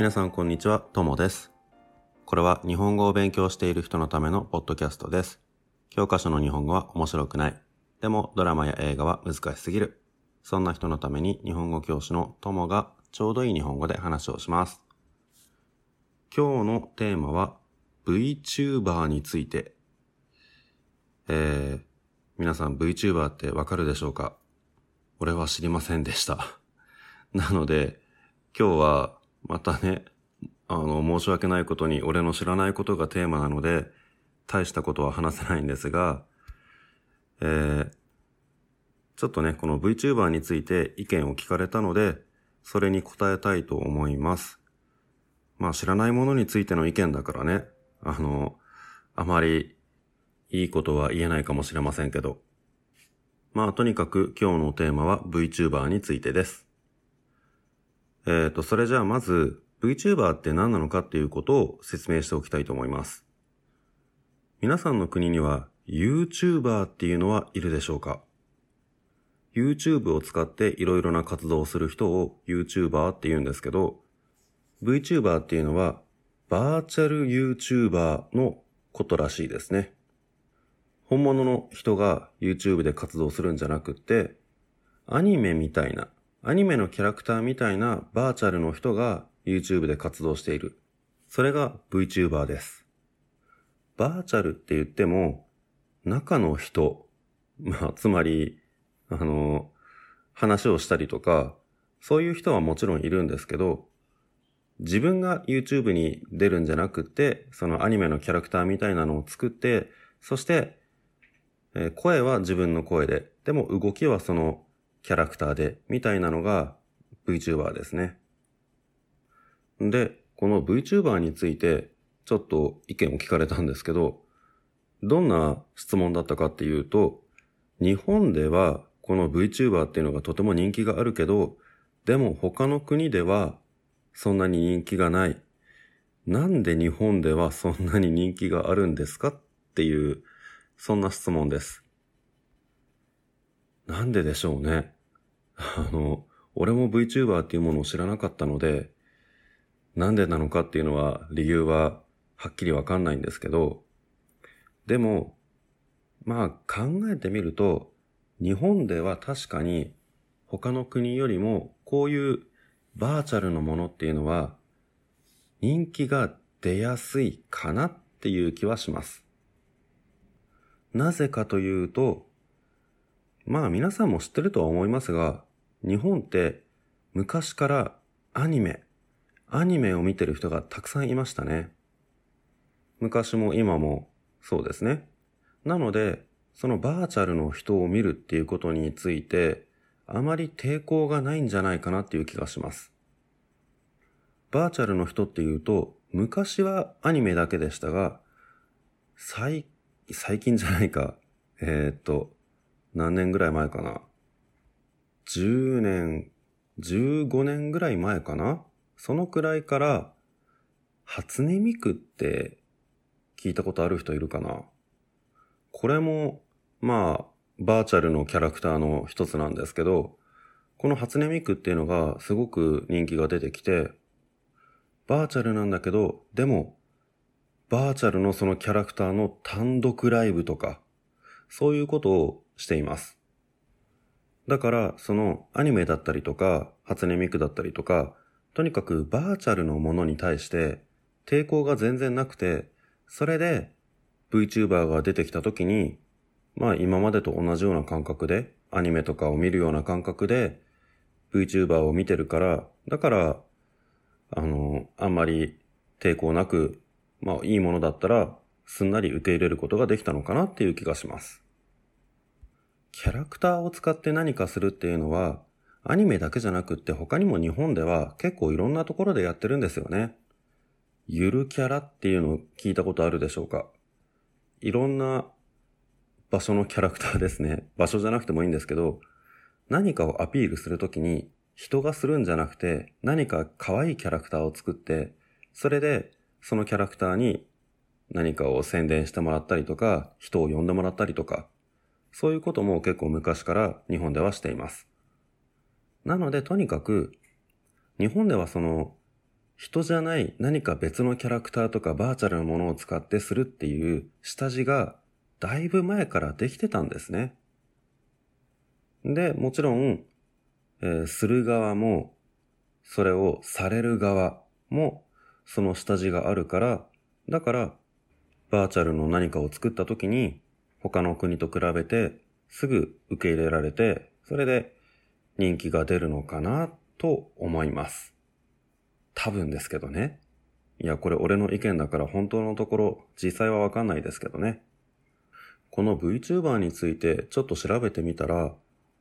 皆さんこんにちは、ともです。これは日本語を勉強している人のためのポッドキャストです。教科書の日本語は面白くない。でもドラマや映画は難しすぎる。そんな人のために日本語教師のともがちょうどいい日本語で話をします。今日のテーマは VTuber について。えー、皆さん VTuber ってわかるでしょうか？俺は知りませんでした。なので、今日はまたね、あの、申し訳ないことに俺の知らないことがテーマなので、大したことは話せないんですが、えー、ちょっとね、この VTuber について意見を聞かれたので、それに答えたいと思います。まあ知らないものについての意見だからね、あの、あまりいいことは言えないかもしれませんけど。まあとにかく今日のテーマは VTuber についてです。えっ、と、それじゃあまず VTuber って何なのかっていうことを説明しておきたいと思います。皆さんの国には YouTuber っていうのはいるでしょうか ?YouTube を使っていろいろな活動をする人を YouTuber って言うんですけど、VTuber っていうのはバーチャル YouTuber のことらしいですね。本物の人が YouTube で活動するんじゃなくって、アニメみたいな、アニメのキャラクターみたいなバーチャルの人が YouTube で活動している。それが VTuber です。バーチャルって言っても、中の人、まあ、つまり、あの、話をしたりとか、そういう人はもちろんいるんですけど、自分が YouTube に出るんじゃなくて、そのアニメのキャラクターみたいなのを作って、そして、えー声は自分の声で、でも動きはそのキャラクターで、みたいなのが VTuber ですね。で、この VTuber について、ちょっと意見を聞かれたんですけど、どんな質問だったかっていうと、日本ではこの VTuber っていうのがとても人気があるけど、でも他の国ではそんなに人気がない。なんで日本ではそんなに人気があるんですかっていう、そんな質問です。なんででしょうね。あの、俺も VTuber っていうものを知らなかったので、なんでなのかっていうのは理由ははっきりわかんないんですけど、でも、まあ考えてみると、日本では確かに他の国よりもこういうバーチャルのものっていうのは人気が出やすいかなっていう気はします。なぜかというと、まあ皆さんも知ってるとは思いますが、日本って昔からアニメ、アニメを見てる人がたくさんいましたね。昔も今もそうですね。なので、そのバーチャルの人を見るっていうことについて、あまり抵抗がないんじゃないかなっていう気がします。バーチャルの人っていうと、昔はアニメだけでしたが、最、最近じゃないか。えー、っと、何年ぐらい前かな？10年、15年ぐらい前かな？そのくらいから、初音ミクって聞いたことある人いるかな？これも、まあ、バーチャルのキャラクターの一つなんですけど、この初音ミクっていうのがすごく人気が出てきて、バーチャルなんだけど、でも、バーチャルのそのキャラクターの単独ライブとか、そういうことをしています。だから、そのアニメだったりとか、初音ミクだったりとか、とにかくバーチャルのものに対して抵抗が全然なくて、それで VTuber が出てきた時に、まあ今までと同じような感覚で、アニメとかを見るような感覚で VTuber を見てるから、だから、あの、あんまり抵抗なく、まあいいものだったら、すんなり受け入れることができたのかなっていう気がします。キャラクターを使って何かするっていうのは、アニメだけじゃなくって他にも日本では結構いろんなところでやってるんですよね。ゆるキャラっていうのを聞いたことあるでしょうか？いろんな場所のキャラクターですね。場所じゃなくてもいいんですけど、何かをアピールするときに人がするんじゃなくて何か可愛いキャラクターを作って、それでそのキャラクターに何かを宣伝してもらったりとか、人を呼んでもらったりとか、そういうことも結構昔から日本ではしています。なのでとにかく、日本ではその、人じゃない何か別のキャラクターとかバーチャルなものを使ってするっていう下地がだいぶ前からできてたんですね。で、もちろん、えー、する側も、それをされる側も、その下地があるから、だから、バーチャルの何かを作った時に、他の国と比べてすぐ受け入れられて、それで人気が出るのかなと思います。多分ですけどね。いや、これ俺の意見だから本当のところ実際はわかんないですけどね。この VTuber についてちょっと調べてみたら、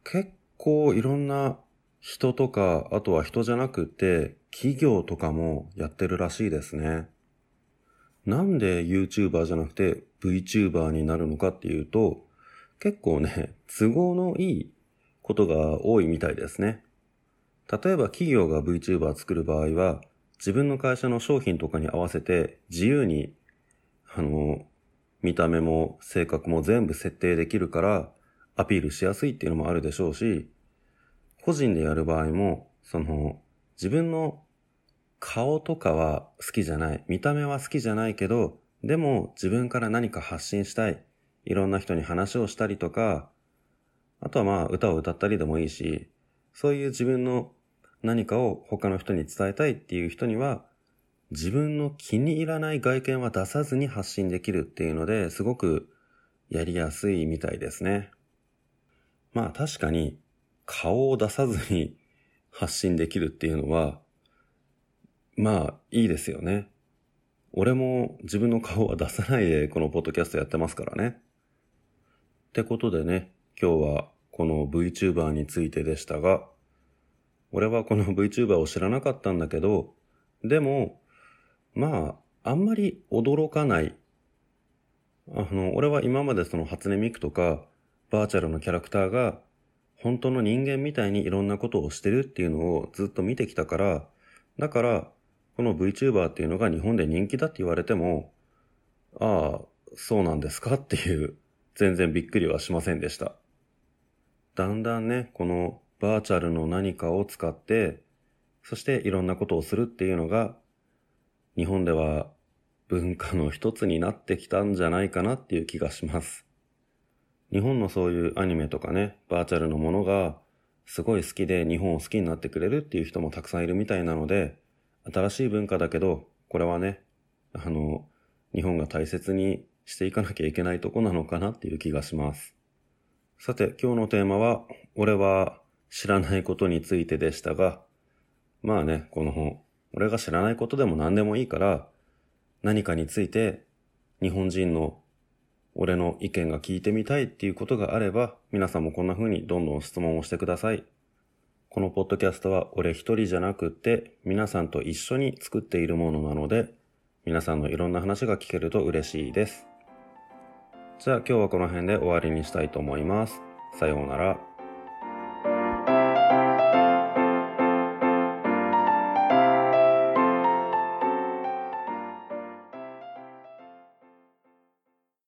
結構いろんな人とか、あとは人じゃなくて企業とかもやってるらしいですね。なんで YouTuber じゃなくて VTuber になるのかっていうと、結構ね、都合のいいことが多いみたいですね。例えば企業が VTuber 作る場合は、自分の会社の商品とかに合わせて自由に、あの、見た目も性格も全部設定できるからアピールしやすいっていうのもあるでしょうし、個人でやる場合も、その、自分の顔とかは好きじゃない。見た目は好きじゃないけど、でも自分から何か発信したい。いろんな人に話をしたりとか、あとはまあ歌を歌ったりでもいいし、そういう自分の何かを他の人に伝えたいっていう人には、自分の気に入らない外見は出さずに発信できるっていうので、すごくやりやすいみたいですね。まあ確かに顔を出さずに発信できるっていうのは、まあいいですよね。俺も自分の顔は出さないでこのポッドキャストやってますからね。ってことでね、今日はこの VTuber についてでしたが、俺はこの VTuber を知らなかったんだけど、でも、まあ、あんまり驚かない。あの、俺は今までその初音ミクとか、バーチャルのキャラクターが、本当の人間みたいにいろんなことをしてるっていうのをずっと見てきたから、だから、この VTuber っていうのが日本で人気だって言われても、ああ、そうなんですか？っていう、全然びっくりはしませんでした。だんだんね、このバーチャルの何かを使って、そしていろんなことをするっていうのが、日本では文化の一つになってきたんじゃないかなっていう気がします。日本のそういうアニメとかね、バーチャルのものがすごい好きで日本を好きになってくれるっていう人もたくさんいるみたいなので、新しい文化だけど、これはね、あの、日本が大切にしていかなきゃいけないとこなのかなっていう気がします。さて、今日のテーマは、俺は知らないことについてでしたが、まあね、この本、俺が知らないことでも何でもいいから、何かについて日本人の俺の意見が聞いてみたいっていうことがあれば、皆さんもこんな風にどんどん質問をしてください。このポッドキャストは俺一人じゃなくて皆さんと一緒に作っているものなので皆さんのいろんな話が聞けると嬉しいです。じゃあ今日はこの辺で終わりにしたいと思います。さようなら。